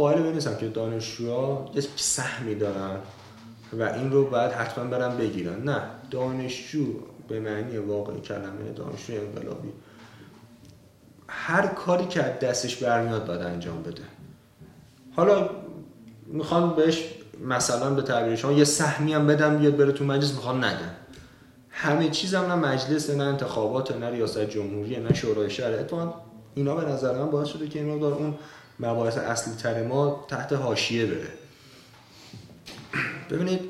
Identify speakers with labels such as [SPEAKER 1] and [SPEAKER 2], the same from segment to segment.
[SPEAKER 1] قائل به نیستم که دانشجوها یه سهمی دارن و این رو باید حتما برن بگیرن. نه دانشجو به معنی واقعی کلمه دانشجو انقلابی هر کاری که از دستش برمیاد باید انجام بده. حالا می‌خوان بهش مثلا به تعبیر شما یه سهمی هم بدم بیاد بره تو مجلس می‌خوان ندن. همه چیز هم نه مجلس نه انتخابات نه ریاست جمهوری نه شورای شهر. اینا به نظر من باعث شده که این مقدار اون مباحث اصلی تر ما تحت حاشیه بره. ببینید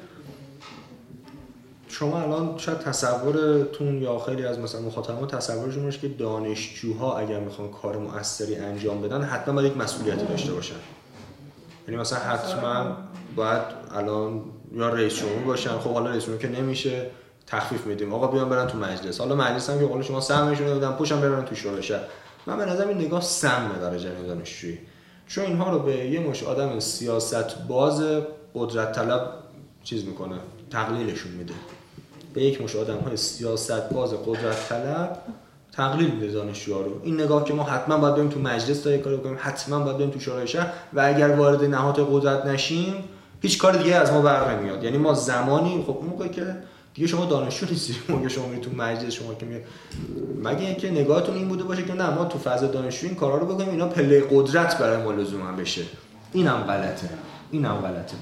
[SPEAKER 1] شما الان شاید تصورتون یا خیلی از مثلا مخاطبان تصورشون باشه که دانشجوها اگر می‌خوان کار مؤثری انجام بدن حتما باید یک مسئولیتی داشته باشن. یعنی مثلا حتما باید الان یا رئیس جمهور باشن. خب حالا رئیس که نمیشه تخفیف میدیم. آقا بیان برن تو مجلس. حالا مجلس هم که قول شما سهمشون رو دادن پوشم برن تو شورای شهر. من به نظر این نگاه سمه برای جریان دانشجویی چون اینها رو به یه مش آدم سیاست باز قدرت طلب چیز می‌کنه تقلیلشون میده. به یک مش آدم های سیاست باز قدرت طلب تقلیل میده دانشجوها رو. این نگاه که ما حتما باید بریم تو مجلس تا کار کنیم حتما باید بریم تو شورای شهر و اگر وارد نهاد قدرت نشیم هیچ کار دیگه از ما بر نمیاد یعنی ما زمانی خب اون که دیگه شما دانشجو نیستی موقع شما میری تو مجلس شما که میاد مگه اینکه نگاهتون این بوده باشه که نه ما تو فاز دانشجو این کارا رو بکنیم اینا پله قدرت برای ما لزوما بشه. اینم غلطه. اینم غلطه.